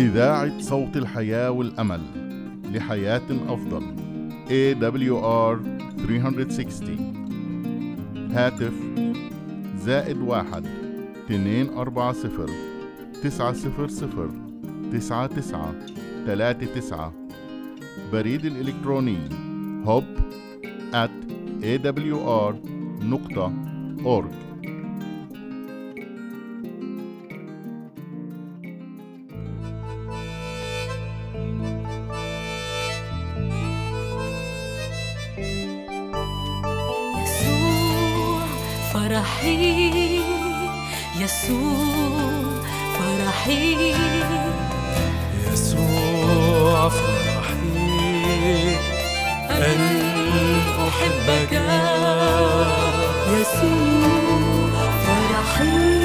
إذاعة صوت الحياة والأمل لحياة أفضل. AWR 360 هاتف زائد واحد اثنين أربعة صفر تسعة صفر صفر تسعة تسعة تلاتة تسعة. بريد الإلكتروني hub at awr يسوع فرحي. يسوع فرحي. أن أحبك. يسوع فرحي.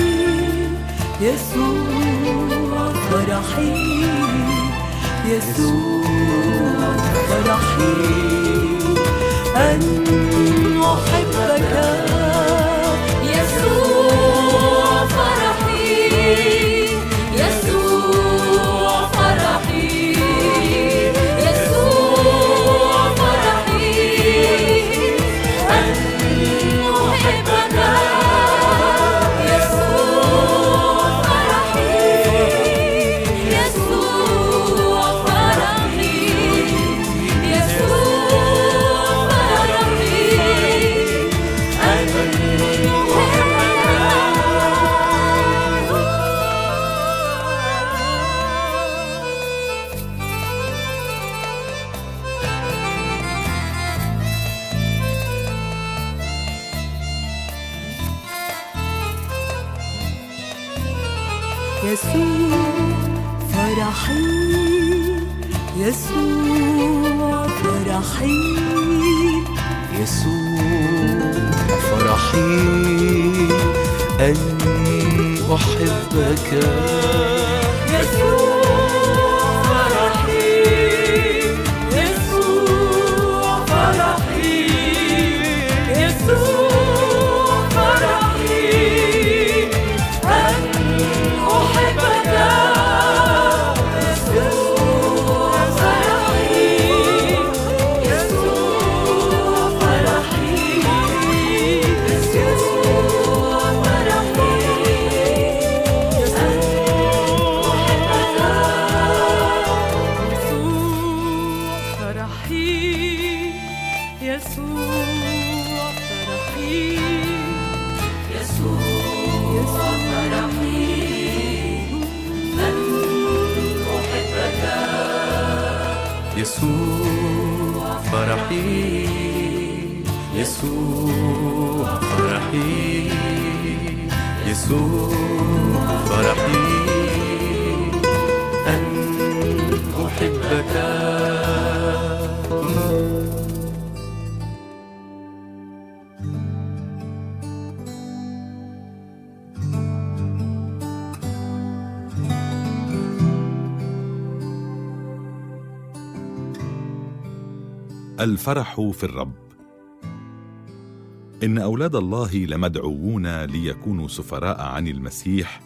يسوع فرحي. يسوع فرحي. أن أحبك. فرحي يسوع فرحي يسوع فرحي يسوع فرحي أحبك. يسوع. يسوع فرحي يسوع فرحي يسوع الفرح في الرب. إن أولاد الله لمدعوون ليكونوا سفراء عن المسيح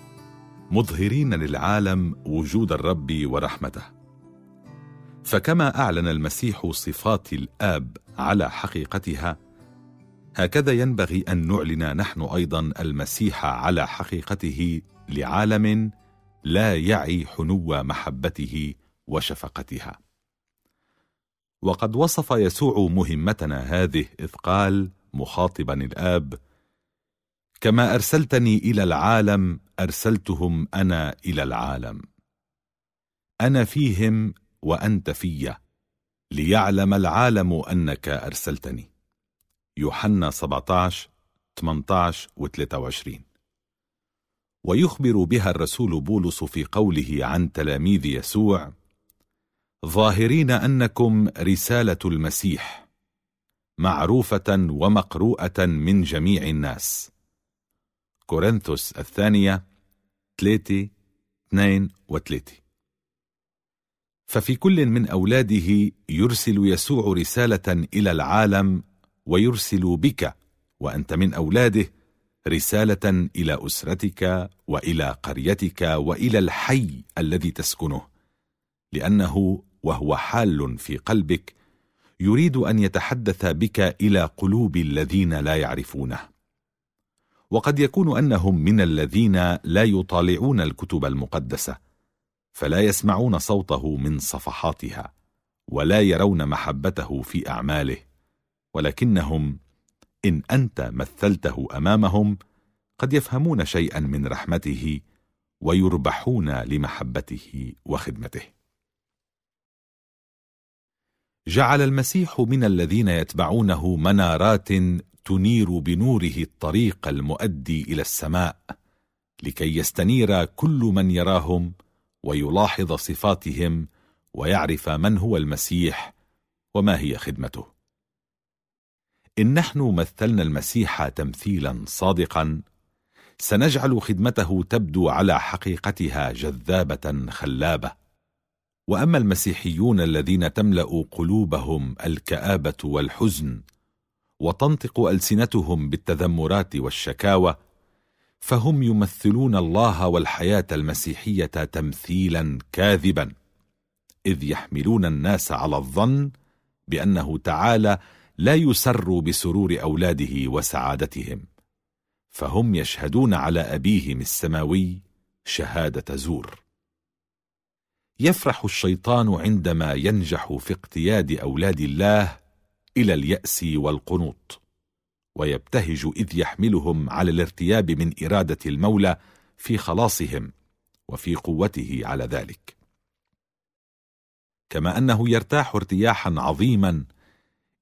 مظهرين للعالم وجود الرب ورحمته. فكما أعلن المسيح صفات الآب على حقيقتها هكذا ينبغي أن نعلن نحن أيضا المسيح على حقيقته لعالم لا يعي حنو محبته وشفقتها. وقد وصف يسوع مهمتنا هذه إذ قال مخاطبا الآب كما أرسلتني إلى العالم أرسلتهم أنا إلى العالم. أنا فيهم وأنت في ليعلم العالم أنك أرسلتني. يوحنا 17 18 و 23 ويخبر بها الرسول بولس في قوله عن تلاميذ يسوع ظاهرين أنكم رسالة المسيح معروفة ومقروءة من جميع الناس. كورنثوس الثانية 3 2 و3 ففي كل من أولاده يرسل يسوع رسالة إلى العالم ويرسل بك وأنت من أولاده رسالة إلى أسرتك وإلى قريتك وإلى الحي الذي تسكنه لأنه وهو حال في قلبك يريد أن يتحدث بك إلى قلوب الذين لا يعرفونه. وقد يكون أنهم من الذين لا يطالعون الكتب المقدسة فلا يسمعون صوته من صفحاتها ولا يرون محبته في أعماله ولكنهم إن أنت مثلته أمامهم قد يفهمون شيئا من رحمته ويربحون لمحبته وخدمته. جعل المسيح من الذين يتبعونه منارات تنير بنوره الطريق المؤدي إلى السماء لكي يستنير كل من يراهم ويلاحظ صفاتهم ويعرف من هو المسيح وما هي خدمته. إن نحن مثلنا المسيح تمثيلا صادقا سنجعل خدمته تبدو على حقيقتها جذابة خلابة. وأما المسيحيون الذين تملأ قلوبهم الكآبة والحزن وتنطق ألسنتهم بالتذمرات والشكاوى فهم يمثلون الله والحياة المسيحية تمثيلا كاذبا إذ يحملون الناس على الظن بأنه تعالى لا يسر بسرور أولاده وسعادتهم فهم يشهدون على أبيهم السماوي شهادة زور. يفرح الشيطان عندما ينجح في اقتياد أولاد الله إلى اليأس والقنوط ويبتهج إذ يحملهم على الارتياب من إرادة المولى في خلاصهم وفي قوته على ذلك. كما أنه يرتاح ارتياحا عظيما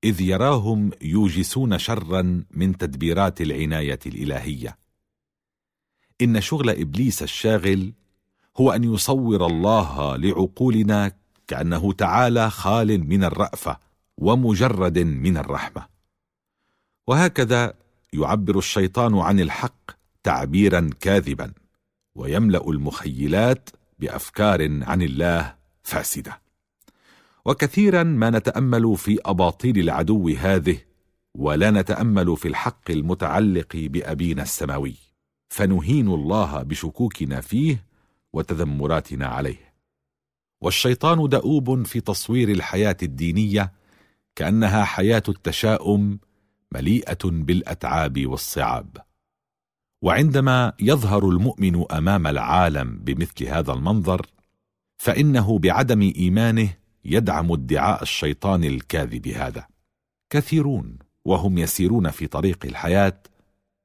إذ يراهم يوجسون شرا من تدبيرات العناية الإلهية. إن شغل إبليس الشاغل هو أن يصور الله لعقولنا كأنه تعالى خال من الرأفة ومجرد من الرحمة. وهكذا يعبر الشيطان عن الحق تعبيرا كاذبا ويملأ المخيلات بأفكار عن الله فاسدة. وكثيرا ما نتأمل في أباطيل العدو هذه ولا نتأمل في الحق المتعلق بأبينا السماوي. فنهين الله بشكوكنا فيه وتذمراتنا عليه. والشيطان دؤوب في تصوير الحياة الدينية كأنها حياة التشاؤم مليئة بالأتعاب والصعاب. وعندما يظهر المؤمن أمام العالم بمثل هذا المنظر فإنه بعدم إيمانه يدعم ادعاء الشيطان الكاذب هذا. كثيرون وهم يسيرون في طريق الحياة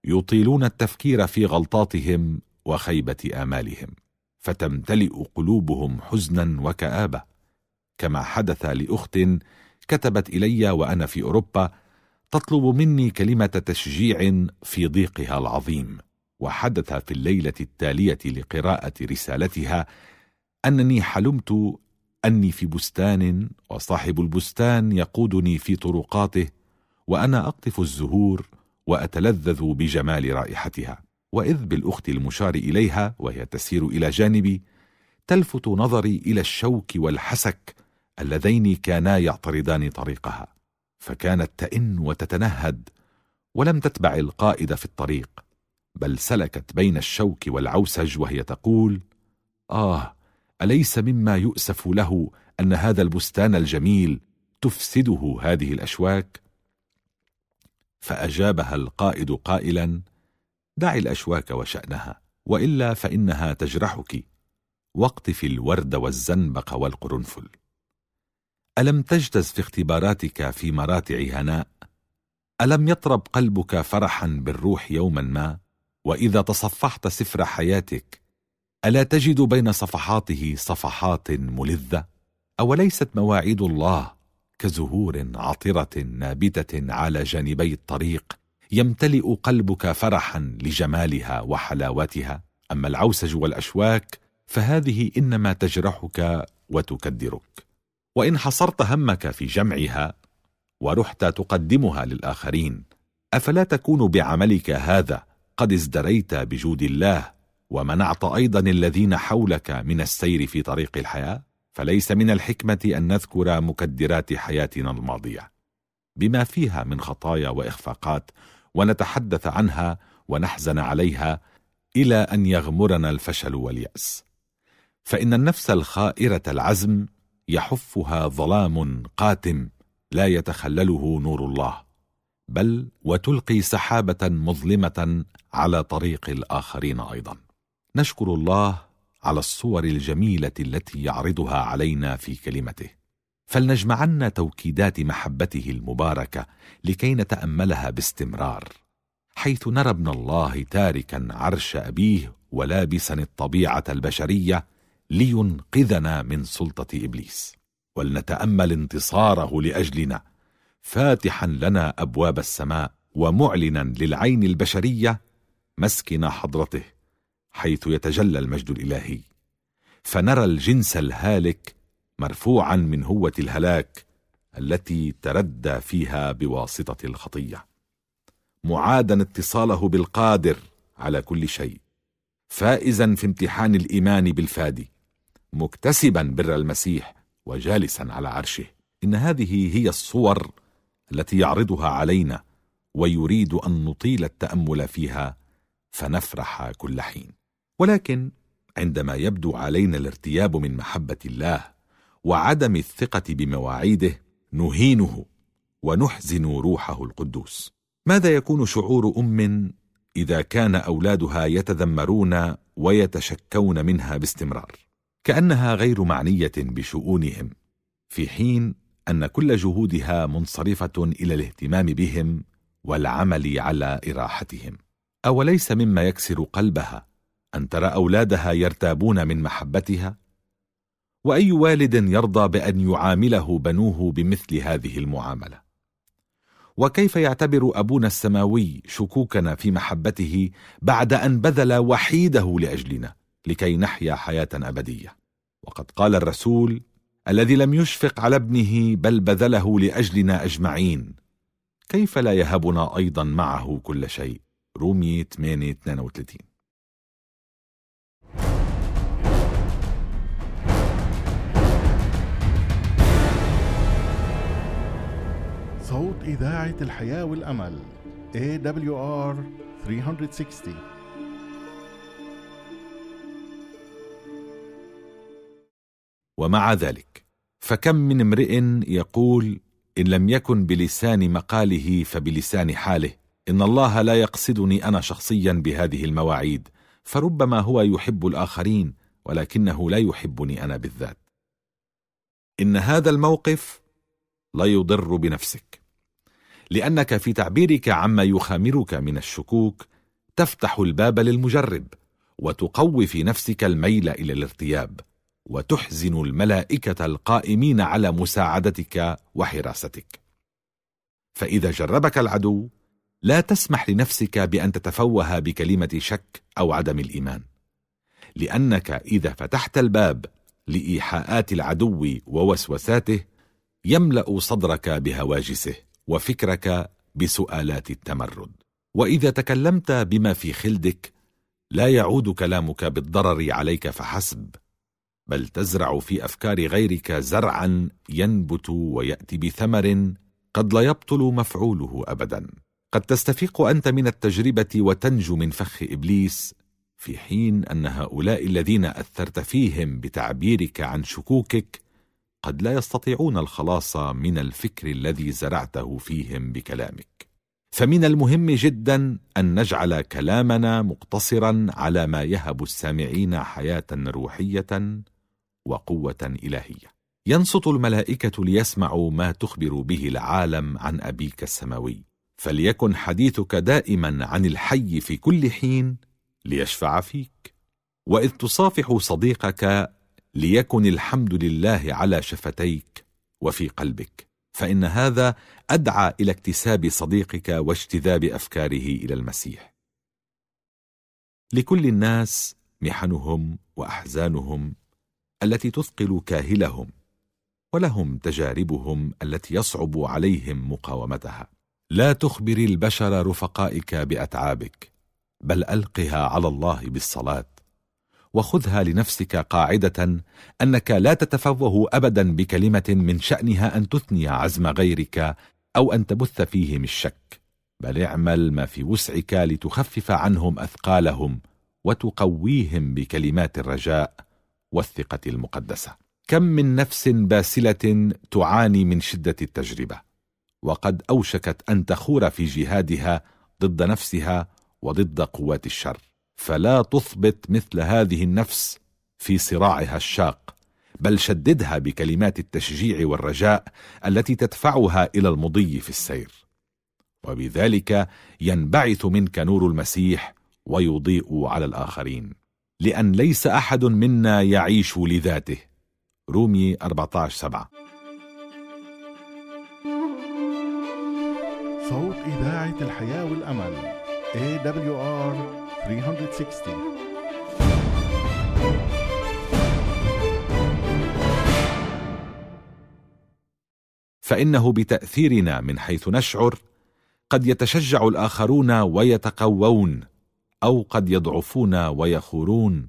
يطيلون التفكير في غلطاتهم وخيبة آمالهم. فتمتلئ قلوبهم حزنا وكآبة. كما حدث لأخت كتبت إلي وأنا في أوروبا تطلب مني كلمة تشجيع في ضيقها العظيم. وحدث في الليلة التالية لقراءة رسالتها أنني حلمت أني في بستان وصاحب البستان يقودني في طرقاته وأنا أقطف الزهور وأتلذذ بجمال رائحتها. وإذ بالأخت المشار إليها وهي تسير إلى جانبي تلفت نظري إلى الشوك والحسك اللذين كانا يعترضان طريقها فكانت تئن وتتنهد ولم تتبع القائد في الطريق بل سلكت بين الشوك والعوسج وهي تقول آه أليس مما يؤسف له أن هذا البستان الجميل تفسده هذه الأشواك؟ فأجابها القائد قائلا دعي الأشواك وشأنها وإلا فإنها تجرحك. واقطف الورد والزنبق والقرنفل. ألم تجتز في اختباراتك في مراتع هناء؟ ألم يطرب قلبك فرحا بالروح يوما ما؟ وإذا تصفحت سفر حياتك ألا تجد بين صفحاته صفحات ملذة؟ أوليست مواعيد الله كزهور عطرة نابتة على جانبي الطريق؟ يمتلئ قلبك فرحا لجمالها وحلاوتها؟ أما العوسج والأشواك فهذه إنما تجرحك وتكدرك. وإن حصرت همك في جمعها ورحت تقدمها للآخرين أفلا تكون بعملك هذا قد ازدريت بجود الله؟ ومنعت أيضا الذين حولك من السير في طريق الحياة؟ فليس من الحكمة أن نذكر مكدرات حياتنا الماضية. بما فيها من خطايا وإخفاقات ونتحدث عنها ونحزن عليها إلى أن يغمرنا الفشل واليأس. فإن النفس الخائرة العزم يحفها ظلام قاتم لا يتخلله نور الله بل وتلقي سحابة مظلمة على طريق الآخرين أيضا. نشكر الله على الصور الجميلة التي يعرضها علينا في كلمته. فلنجمعن توكيدات محبته المباركة لكي نتأملها باستمرار حيث نرى ابن الله تاركا عرش أبيه ولابسا الطبيعة البشرية لينقذنا من سلطة إبليس. ولنتأمل انتصاره لأجلنا فاتحا لنا أبواب السماء ومعلنا للعين البشرية مسكن حضرته حيث يتجلى المجد الإلهي. فنرى الجنس الهالك مرفوعا من هوة الهلاك التي تردى فيها بواسطة الخطية. معادا اتصاله بالقادر على كل شيء. فائزا في امتحان الإيمان بالفادي. مكتسبا بر المسيح وجالسا على عرشه. إن هذه هي الصور التي يعرضها علينا ويريد أن نطيل التأمل فيها فنفرح كل حين. ولكن عندما يبدو علينا الارتياب من محبة الله وعدم الثقة بمواعيده نهينه ونحزن روحه القدوس. ماذا يكون شعور أم إذا كان أولادها يتذمرون ويتشكون منها باستمرار؟ كأنها غير معنية بشؤونهم في حين أن كل جهودها منصرفة إلى الاهتمام بهم والعمل على إراحتهم. أوليس مما يكسر قلبها أن ترى أولادها يرتابون من محبتها؟ وأي والد يرضى بأن يعامله بنوه بمثل هذه المعاملة؟ وكيف يعتبر أبونا السماوي شكوكنا في محبته بعد أن بذل وحيده لأجلنا لكي نحيا حياة أبدية؟ وقد قال الرسول الذي لم يشفق على ابنه بل بذله لأجلنا أجمعين. كيف لا يهبنا أيضا معه كل شيء؟ رومي 8 32 إذاعة الحياة والأمل AWR 360 ومع ذلك فكم من امرئ يقول إن لم يكن بلسان مقاله فبلسان حاله إن الله لا يقصدني أنا شخصيا بهذه المواعيد فربما هو يحب الآخرين ولكنه لا يحبني أنا بالذات. إن هذا الموقف لا يضر بنفسك. لأنك في تعبيرك عما يخامرك من الشكوك تفتح الباب للمجرب وتقوي في نفسك الميل إلى الارتياب وتحزن الملائكة القائمين على مساعدتك وحراستك. فإذا جربك العدو لا تسمح لنفسك بأن تتفوه بكلمة شك أو عدم الإيمان لأنك إذا فتحت الباب لإيحاءات العدو ووسوساته يملأ صدرك بهواجسه. وفكرك بسؤالات التمرد. وإذا تكلمت بما في خلدك لا يعود كلامك بالضرر عليك فحسب بل تزرع في أفكار غيرك زرعا ينبت ويأتي بثمر قد لا يبطل مفعوله ابدا. قد تستفيق أنت من التجربة وتنجو من فخ إبليس في حين أن هؤلاء الذين أثرت فيهم بتعبيرك عن شكوكك قد لا يستطيعون الخلاص من الفكر الذي زرعته فيهم بكلامك. فمن المهم جدا أن نجعل كلامنا مقتصرا على ما يهب السامعين حياة روحية وقوة إلهية. ينصت الملائكة ليسمعوا ما تخبر به العالم عن أبيك السماوي. فليكن حديثك دائما عن الحي في كل حين ليشفع فيك. وإذ تصافح صديقك ليكن الحمد لله على شفتيك وفي قلبك. فإن هذا أدعى إلى اكتساب صديقك واجتذاب أفكاره إلى المسيح. لكل الناس محنهم وأحزانهم التي تثقل كاهلهم ولهم تجاربهم التي يصعب عليهم مقاومتها. لا تخبر البشر رفقائك بأتعابك بل ألقها على الله بالصلاة. وخذها لنفسك قاعدة أنك لا تتفوه ابدا بكلمة من شأنها أن تثني عزم غيرك أو أن تبث فيهم الشك. بل اعمل ما في وسعك لتخفف عنهم أثقالهم وتقويهم بكلمات الرجاء والثقة المقدسة. كم من نفس باسلة تعاني من شدة التجربة وقد أوشكت أن تخور في جهادها ضد نفسها وضد قوات الشر. فلا تثبت مثل هذه النفس في صراعها الشاق بل شددها بكلمات التشجيع والرجاء التي تدفعها إلى المضي في السير. وبذلك ينبعث منك نور المسيح ويضيء على الآخرين لأن ليس أحد منا يعيش لذاته. رومي 14 7 صوت إذاعة الحياة والأمل AWR 360 فإنه بتأثيرنا من حيث نشعر قد يتشجع الآخرون ويتقوون أو قد يضعفون ويخورون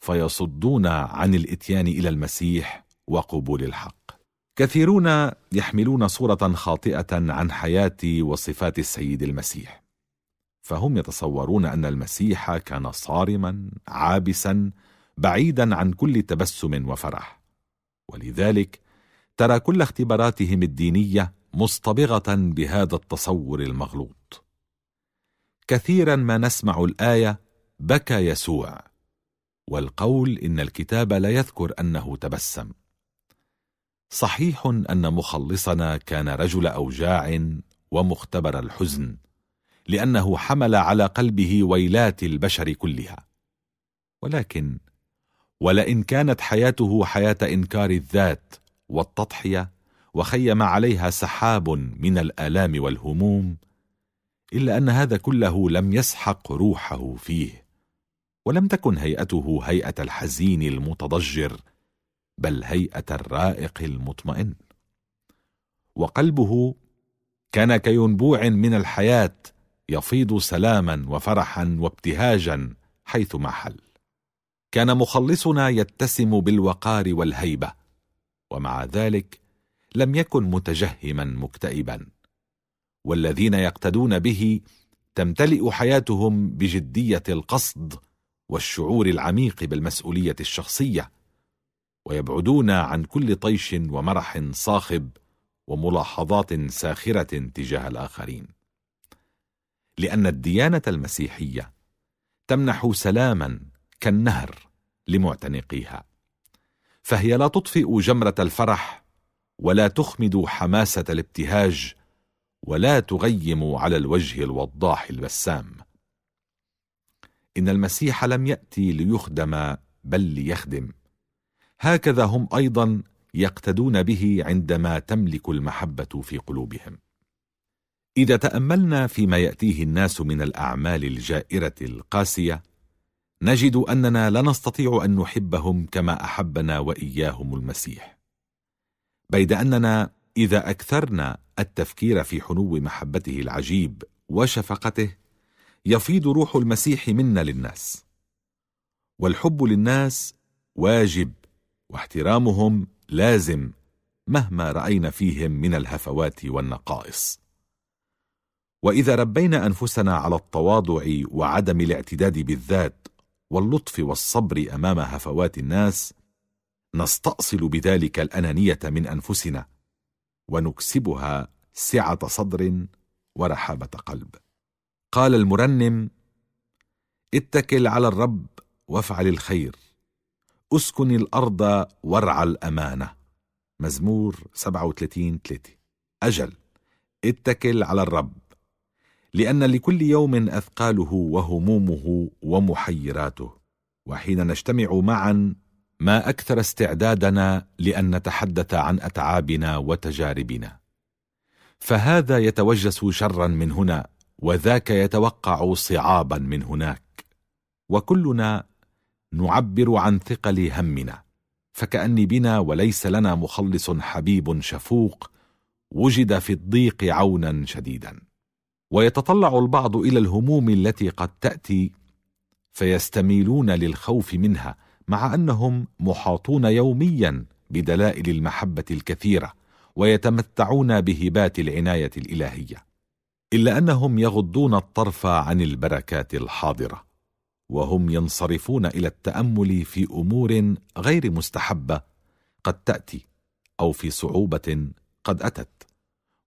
فيصدون عن الإتيان إلى المسيح وقبول الحق. كثيرون يحملون صورة خاطئة عن حياة وصفات السيد المسيح. فهم يتصورون أن المسيح كان صارما عابسا بعيدا عن كل تبسم وفرح. ولذلك ترى كل اختباراتهم الدينية مصطبغة بهذا التصور المغلوط. كثيرا ما نسمع الآية بكى يسوع والقول إن الكتاب لا يذكر أنه تبسم. صحيح أن مخلصنا كان رجل أوجاع ومختبر الحزن لأنه حمل على قلبه ويلات البشر كلها. ولكن ولئن كانت حياته حياة إنكار الذات والتضحية وخيم عليها سحاب من الآلام والهموم إلا أن هذا كله لم يسحق روحه فيه ولم تكن هيئته هيئة الحزين المتضجر بل هيئة الرائق المطمئن. وقلبه كان كينبوع من الحياة يفيض سلاما وفرحا وابتهاجا حيثما حل. كان مخلصنا يتسم بالوقار والهيبة ومع ذلك لم يكن متجهما مكتئبا. والذين يقتدون به تمتلئ حياتهم بجدية القصد والشعور العميق بالمسؤولية الشخصية ويبعدون عن كل طيش ومرح صاخب وملاحظات ساخرة تجاه الآخرين. لأن الديانة المسيحية تمنح سلاما كالنهر لمعتنقيها فهي لا تطفئ جمرة الفرح ولا تخمد حماسة الابتهاج ولا تغيم على الوجه الوضاح البسام. إن المسيح لم يأتي ليخدم بل ليخدم. هكذا هم أيضا يقتدون به عندما تملك المحبة في قلوبهم. إذا تأملنا فيما يأتيه الناس من الأعمال الجائرة القاسية نجد أننا لا نستطيع أن نحبهم كما أحبنا وإياهم المسيح. بيد أننا إذا أكثرنا التفكير في حنو محبته العجيب وشفقته يفيض روح المسيح منا للناس. والحب للناس واجب واحترامهم لازم مهما رأينا فيهم من الهفوات والنقائص. وإذا ربينا أنفسنا على التواضع وعدم الاعتداد بالذات واللطف والصبر أمام هفوات الناس نستأصل بذلك الأنانية من أنفسنا ونكسبها سعة صدر ورحابة قلب. قال المرنم اتكل على الرب وافعل الخير أسكن الأرض وارعى الأمانة. مزمور 37 3 أجل اتكل على الرب لأن لكل يوم أثقاله وهمومه ومحيراته. وحين نجتمع معا ما أكثر استعدادنا لأن نتحدث عن أتعابنا وتجاربنا. فهذا يتوجس شرا من هنا وذاك يتوقع صعابا من هناك. وكلنا نعبر عن ثقل همنا. فكأني بنا وليس لنا مخلص حبيب شفوق وجد في الضيق عونا شديدا. ويتطلع البعض إلى الهموم التي قد تأتي فيستميلون للخوف منها مع أنهم محاطون يوميا بدلائل المحبة الكثيرة ويتمتعون بهبات العناية الإلهية إلا أنهم يغضون الطرف عن البركات الحاضرة وهم ينصرفون إلى التأمل في أمور غير مستحبة قد تأتي أو في صعوبة قد أتت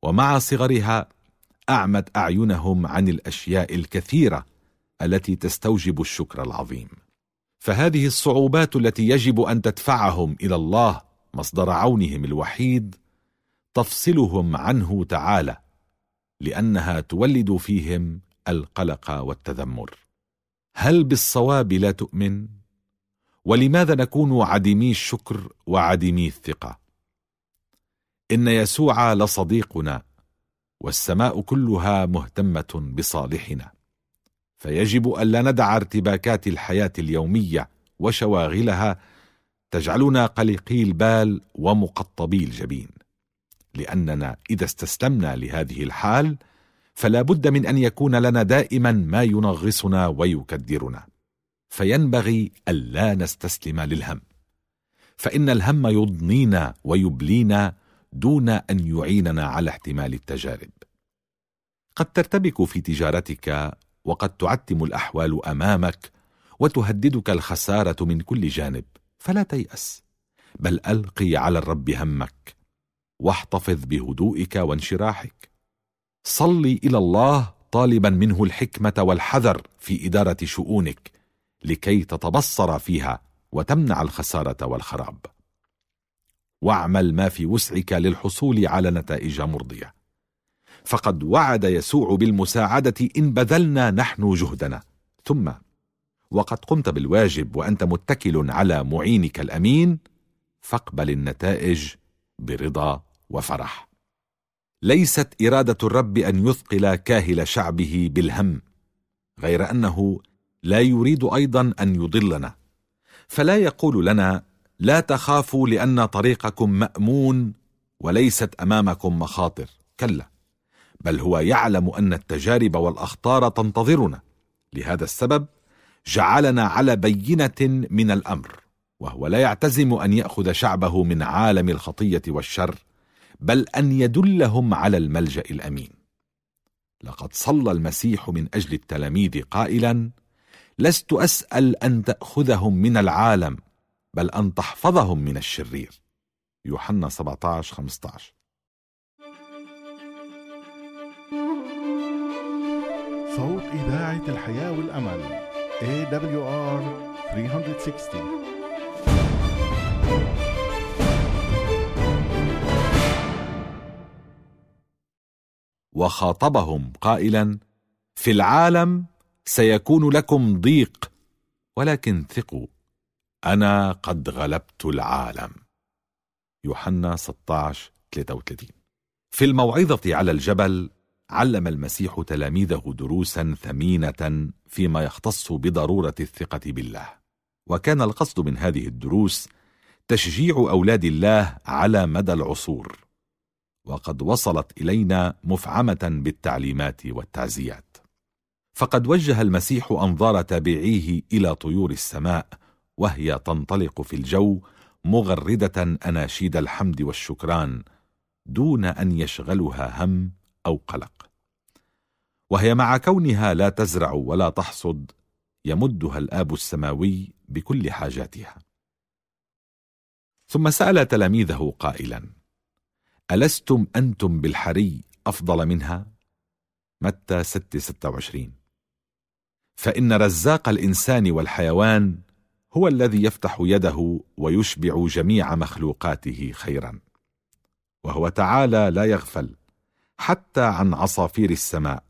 ومع صغرها اعمت أعينهم عن الأشياء الكثيرة التي تستوجب الشكر العظيم. فهذه الصعوبات التي يجب أن تدفعهم إلى الله مصدر عونهم الوحيد تفصلهم عنه تعالى لأنها تولد فيهم القلق والتذمر. هل بالصواب لا تؤمن؟ ولماذا نكون عديمي الشكر وعديمي الثقة؟ إن يسوع لصديقنا والسماء كلها مهتمة بصالحنا. فيجب ألا ندع ارتباكات الحياة اليومية وشواغلها تجعلنا قلقي البال ومقطبي الجبين. لأننا إذا استسلمنا لهذه الحال فلا بد من أن يكون لنا دائما ما ينغصنا ويكدرنا. فينبغي ألا نستسلم للهم. فإن الهم يضنينا ويبلينا دون أن يعيننا على احتمال التجارب. قد ترتبك في تجارتك وقد تعتم الأحوال أمامك وتهددك الخسارة من كل جانب فلا تيأس بل ألقي على الرب همك واحتفظ بهدوئك وانشراحك. صلي إلى الله طالبا منه الحكمة والحذر في إدارة شؤونك لكي تتبصر فيها وتمنع الخسارة والخراب. واعمل ما في وسعك للحصول على نتائج مرضية. فقد وعد يسوع بالمساعدة إن بذلنا نحن جهدنا. ثم وقد قمت بالواجب وأنت متكل على معينك الأمين فاقبل النتائج برضا وفرح. ليست إرادة الرب أن يثقل كاهل شعبه بالهم غير أنه لا يريد أيضا أن يضلنا. فلا يقول لنا لا تخافوا لأن طريقكم مأمون وليست أمامكم مخاطر. كلا. بل هو يعلم أن التجارب والأخطار تنتظرنا. لهذا السبب جعلنا على بينة من الأمر وهو لا يعتزم أن يأخذ شعبه من عالم الخطية والشر بل أن يدلهم على الملجأ الأمين. لقد صلى المسيح من أجل التلاميذ قائلا لست أسأل أن تأخذهم من العالم بل أن تحفظهم من الشرير. يوحنا 17 15 صوت إذاعة الحياة والأمل. AWR 360 وخاطبهم قائلا في العالم سيكون لكم ضيق ولكن ثقوا. أنا قد غلبت العالم. يوحنا 16 33 في الموعظة على الجبل علم المسيح تلاميذه دروسا ثمينة فيما يختص بضرورة الثقة بالله. وكان القصد من هذه الدروس تشجيع أولاد الله على مدى العصور. وقد وصلت إلينا مفعمة بالتعليمات والتعزيات. فقد وجه المسيح أنظار تابعيه إلى طيور السماء وهي تنطلق في الجو مغردة أناشيد الحمد والشكران دون أن يشغلها هم أو قلق. وهي مع كونها لا تزرع ولا تحصد يمدها الآب السماوي بكل حاجاتها. ثم سأل تلاميذه قائلا ألستم أنتم بالحري أفضل منها؟ متى 6 26 فإن رزاق الإنسان والحيوان هو الذي يفتح يده ويشبع جميع مخلوقاته خيرا. وهو تعالى لا يغفل حتى عن عصافير السماء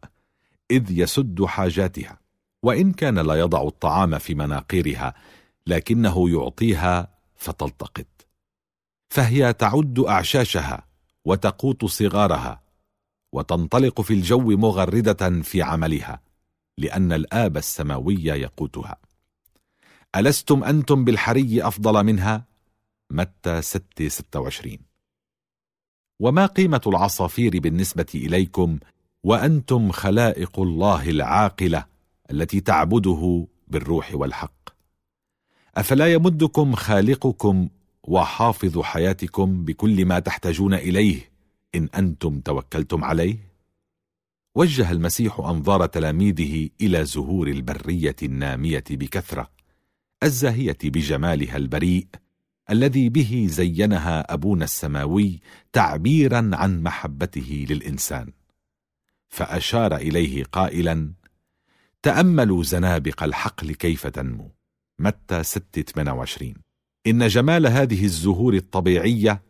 إذ يسد حاجاتها. وإن كان لا يضع الطعام في مناقيرها لكنه يعطيها فتلتقط. فهي تعد أعشاشها وتقوت صغارها وتنطلق في الجو مغردة في عملها لأن الآب السماوي يقوتها. ألستم أنتم بالحري أفضل منها؟ متى 6 26 وما قيمة العصافير بالنسبة إليكم؟ وأنتم خلائق الله العاقلة التي تعبده بالروح والحق. أفلا يمدكم خالقكم وحافظ حياتكم بكل ما تحتاجون إليه إن أنتم توكلتم عليه؟ وجه المسيح أنظار تلاميذه إلى زهور البرية النامية بكثرة. الزاهية بجمالها البريء الذي به زينها أبونا السماوي تعبيرا عن محبته للإنسان. فأشار إليه قائلا تأملوا زنابق الحقل كيف تنمو؟ متى 6 إن جمال هذه الزهور الطبيعية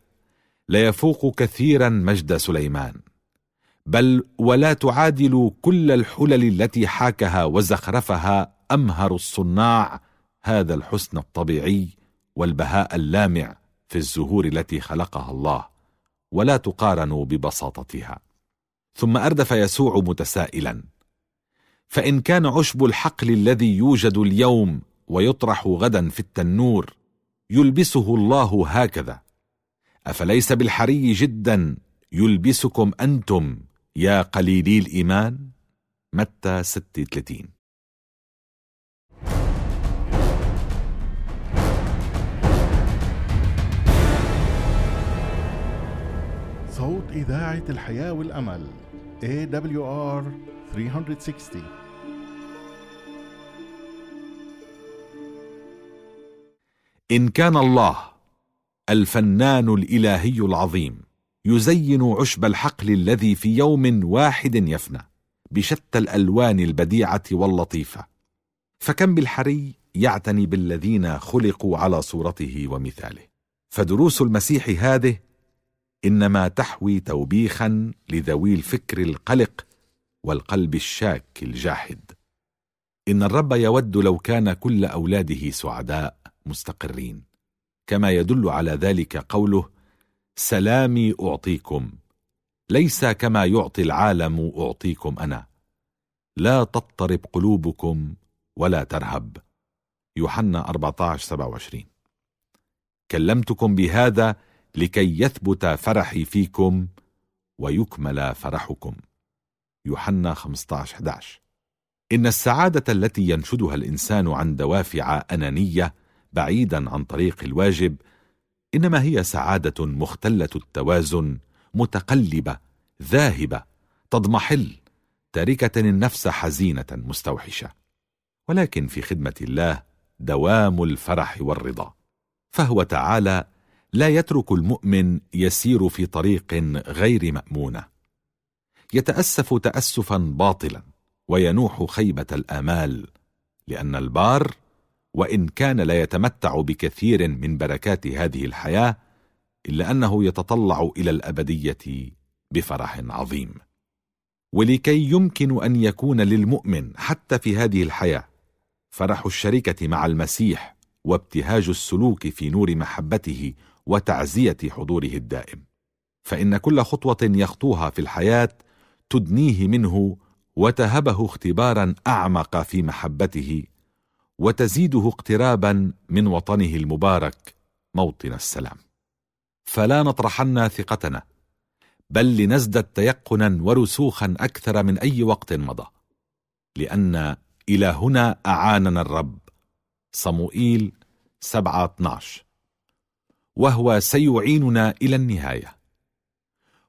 لا يفوق كثيرا مجد سليمان. بل ولا تعادل كل الحلل التي حاكها وزخرفها أمهر الصناع هذا الحسن الطبيعي والبهاء اللامع في الزهور التي خلقها الله ولا تقارن ببساطتها. ثم أردف يسوع متسائلا. فإن كان عشب الحقل الذي يوجد اليوم ويطرح غدا في التنور يلبسه الله هكذا. أفليس بالحري جدا يلبسكم أنتم يا قليلي الإيمان؟ متى 36 صوت إذاعة الحياة والأمل AWR 360 إن كان الله الفنان الإلهي العظيم يزين عشب الحقل الذي في يوم واحد يفنى بشتى الألوان البديعة واللطيفة. فكم بالحري يعتني بالذين خلقوا على صورته ومثاله. فدروس المسيح هذه إنما تحوي توبيخا لذوي الفكر القلق والقلب الشاك الجاحد. إن الرب يود لو كان كل أولاده سعداء مستقرين. كما يدل على ذلك قوله سلامي أعطيكم ليس كما يعطي العالم أعطيكم أنا. لا تضطرب قلوبكم ولا ترهب. يوحنا 14 27 كلمتكم بهذا لكي يثبت فرحي فيكم ويكمل فرحكم. يوحنا 15 11 إن السعادة التي ينشدها الإنسان عن دوافع أنانية بعيدا عن طريق الواجب إنما هي سعادة مختلة التوازن متقلبة ذاهبة تضمحل تاركة النفس حزينة مستوحشة. ولكن في خدمة الله دوام الفرح والرضا. فهو تعالى لا يترك المؤمن يسير في طريق غير مأمونة. يتأسف تأسفا باطلا وينوح خيبة الآمال لأن البار وإن كان لا يتمتع بكثير من بركات هذه الحياة إلا أنه يتطلع إلى الأبدية بفرح عظيم. ولكي يمكن أن يكون للمؤمن حتى في هذه الحياة فرح الشركة مع المسيح وابتهاج السلوك في نور محبته وتعزية حضوره الدائم فإن كل خطوة يخطوها في الحياة تدنيه منه وتهبه اختبارا أعمق في محبته وتزيده اقترابا من وطنه المبارك موطن السلام. فلا نطرحن ثقتنا بل لنزدد تيقنا ورسوخا أكثر من أي وقت مضى لأن إلى هنا أعاننا الرب. صموئيل 7 12 وهو سيعيننا إلى النهاية.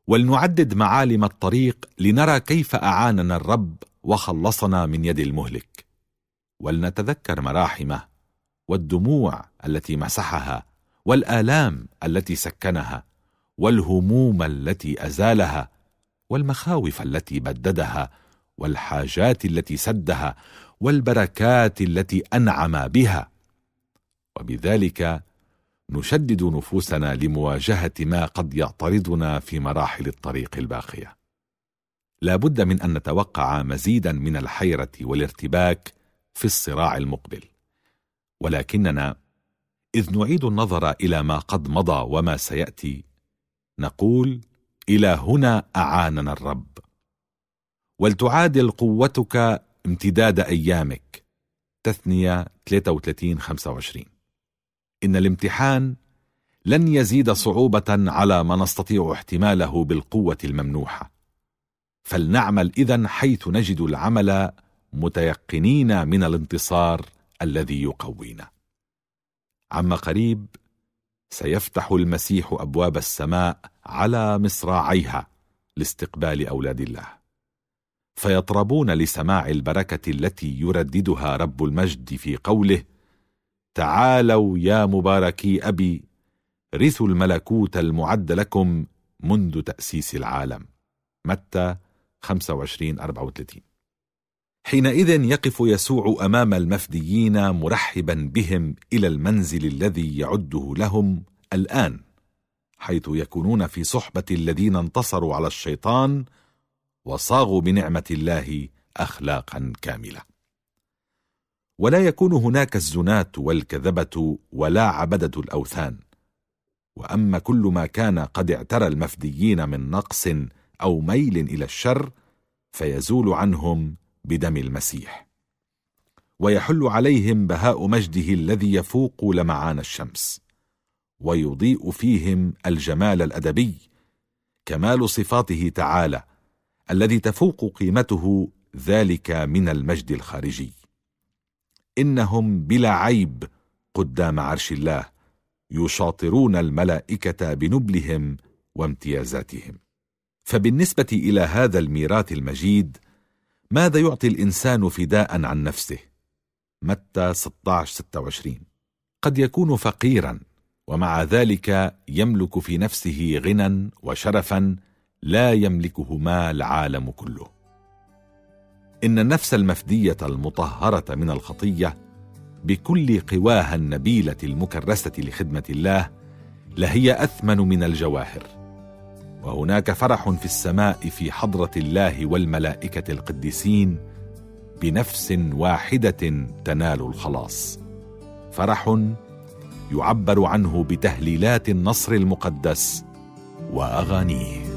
ولنعدد معالم الطريق لنرى كيف أعاننا الرب وخلصنا من يد المهلك. ولنتذكر مراحمه والدموع التي مسحها والآلام التي سكنها والهموم التي أزالها والمخاوف التي بددها والحاجات التي سدها والبركات التي أنعم بها. وبذلك نشدد نفوسنا لمواجهة ما قد يعترضنا في مراحل الطريق الباقية. لا بد من أن نتوقع مزيدا من الحيرة والارتباك في الصراع المقبل. ولكننا إذ نعيد النظر إلى ما قد مضى وما سيأتي نقول إلى هنا أعاننا الرب. ولتعادل قوتك امتداد أيامك. تثنية 33 25 إن الامتحان لن يزيد صعوبة على ما نستطيع احتماله بالقوة الممنوحة. فلنعمل إذن حيث نجد العمل متيقنين من الانتصار الذي يقوينا. عما قريب سيفتح المسيح أبواب السماء على مصراعيها لاستقبال أولاد الله. فيطربون لسماع البركة التي يرددها رب المجد في قوله تعالوا يا مباركي أبي رثوا الملكوت المعد لكم منذ تأسيس العالم. متى؟ 25 34 حينئذ يقف يسوع أمام المفديين مرحبا بهم إلى المنزل الذي يعده لهم الآن حيث يكونون في صحبة الذين انتصروا على الشيطان وصاغوا بنعمة الله اخلاقا كاملة. ولا يكون هناك الزناة والكذبة ولا عبدة الأوثان. وأما كل ما كان قد اعترى المفديين من نقص أو ميل إلى الشر فيزول عنهم بدم المسيح. ويحل عليهم بهاء مجده الذي يفوق لمعان الشمس. ويضيء فيهم الجمال الأدبي كمال صفاته تعالى الذي تفوق قيمته ذلك من المجد الخارجي. إنهم بلا عيب قدام عرش الله يشاطرون الملائكة بنبلهم وامتيازاتهم. فبالنسبة إلى هذا الميراث المجيد ماذا يعطي الإنسان فداء عن نفسه؟ متى 16 26 قد يكون فقيرا ومع ذلك يملك في نفسه غنى وشرفا لا يملكهما العالم كله. إن النفس المفدية المطهرة من الخطية بكل قواها النبيلة المكرسة لخدمة الله لهي أثمن من الجواهر. وهناك فرح في السماء في حضرة الله والملائكة القديسين بنفس واحدة تنال الخلاص. فرح يعبر عنه بتهليلات النصر المقدس وأغانيه.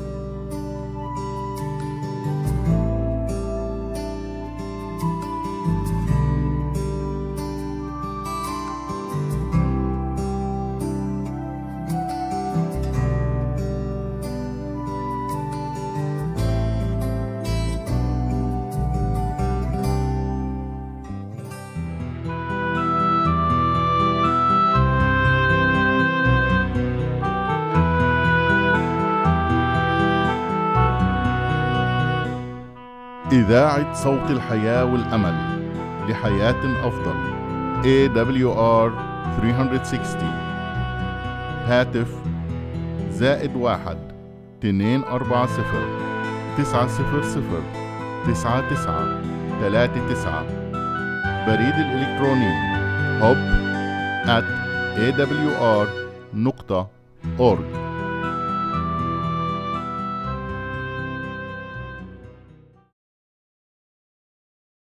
إذاعة صوت الحياة والأمل لحياة أفضل. AWR 360 هاتف زائد واحد اتنين أربعة صفر تسعة صفر صفر تسعة تسعة تلاتة تسعة. بريد الإلكتروني hub at awr نقطة org.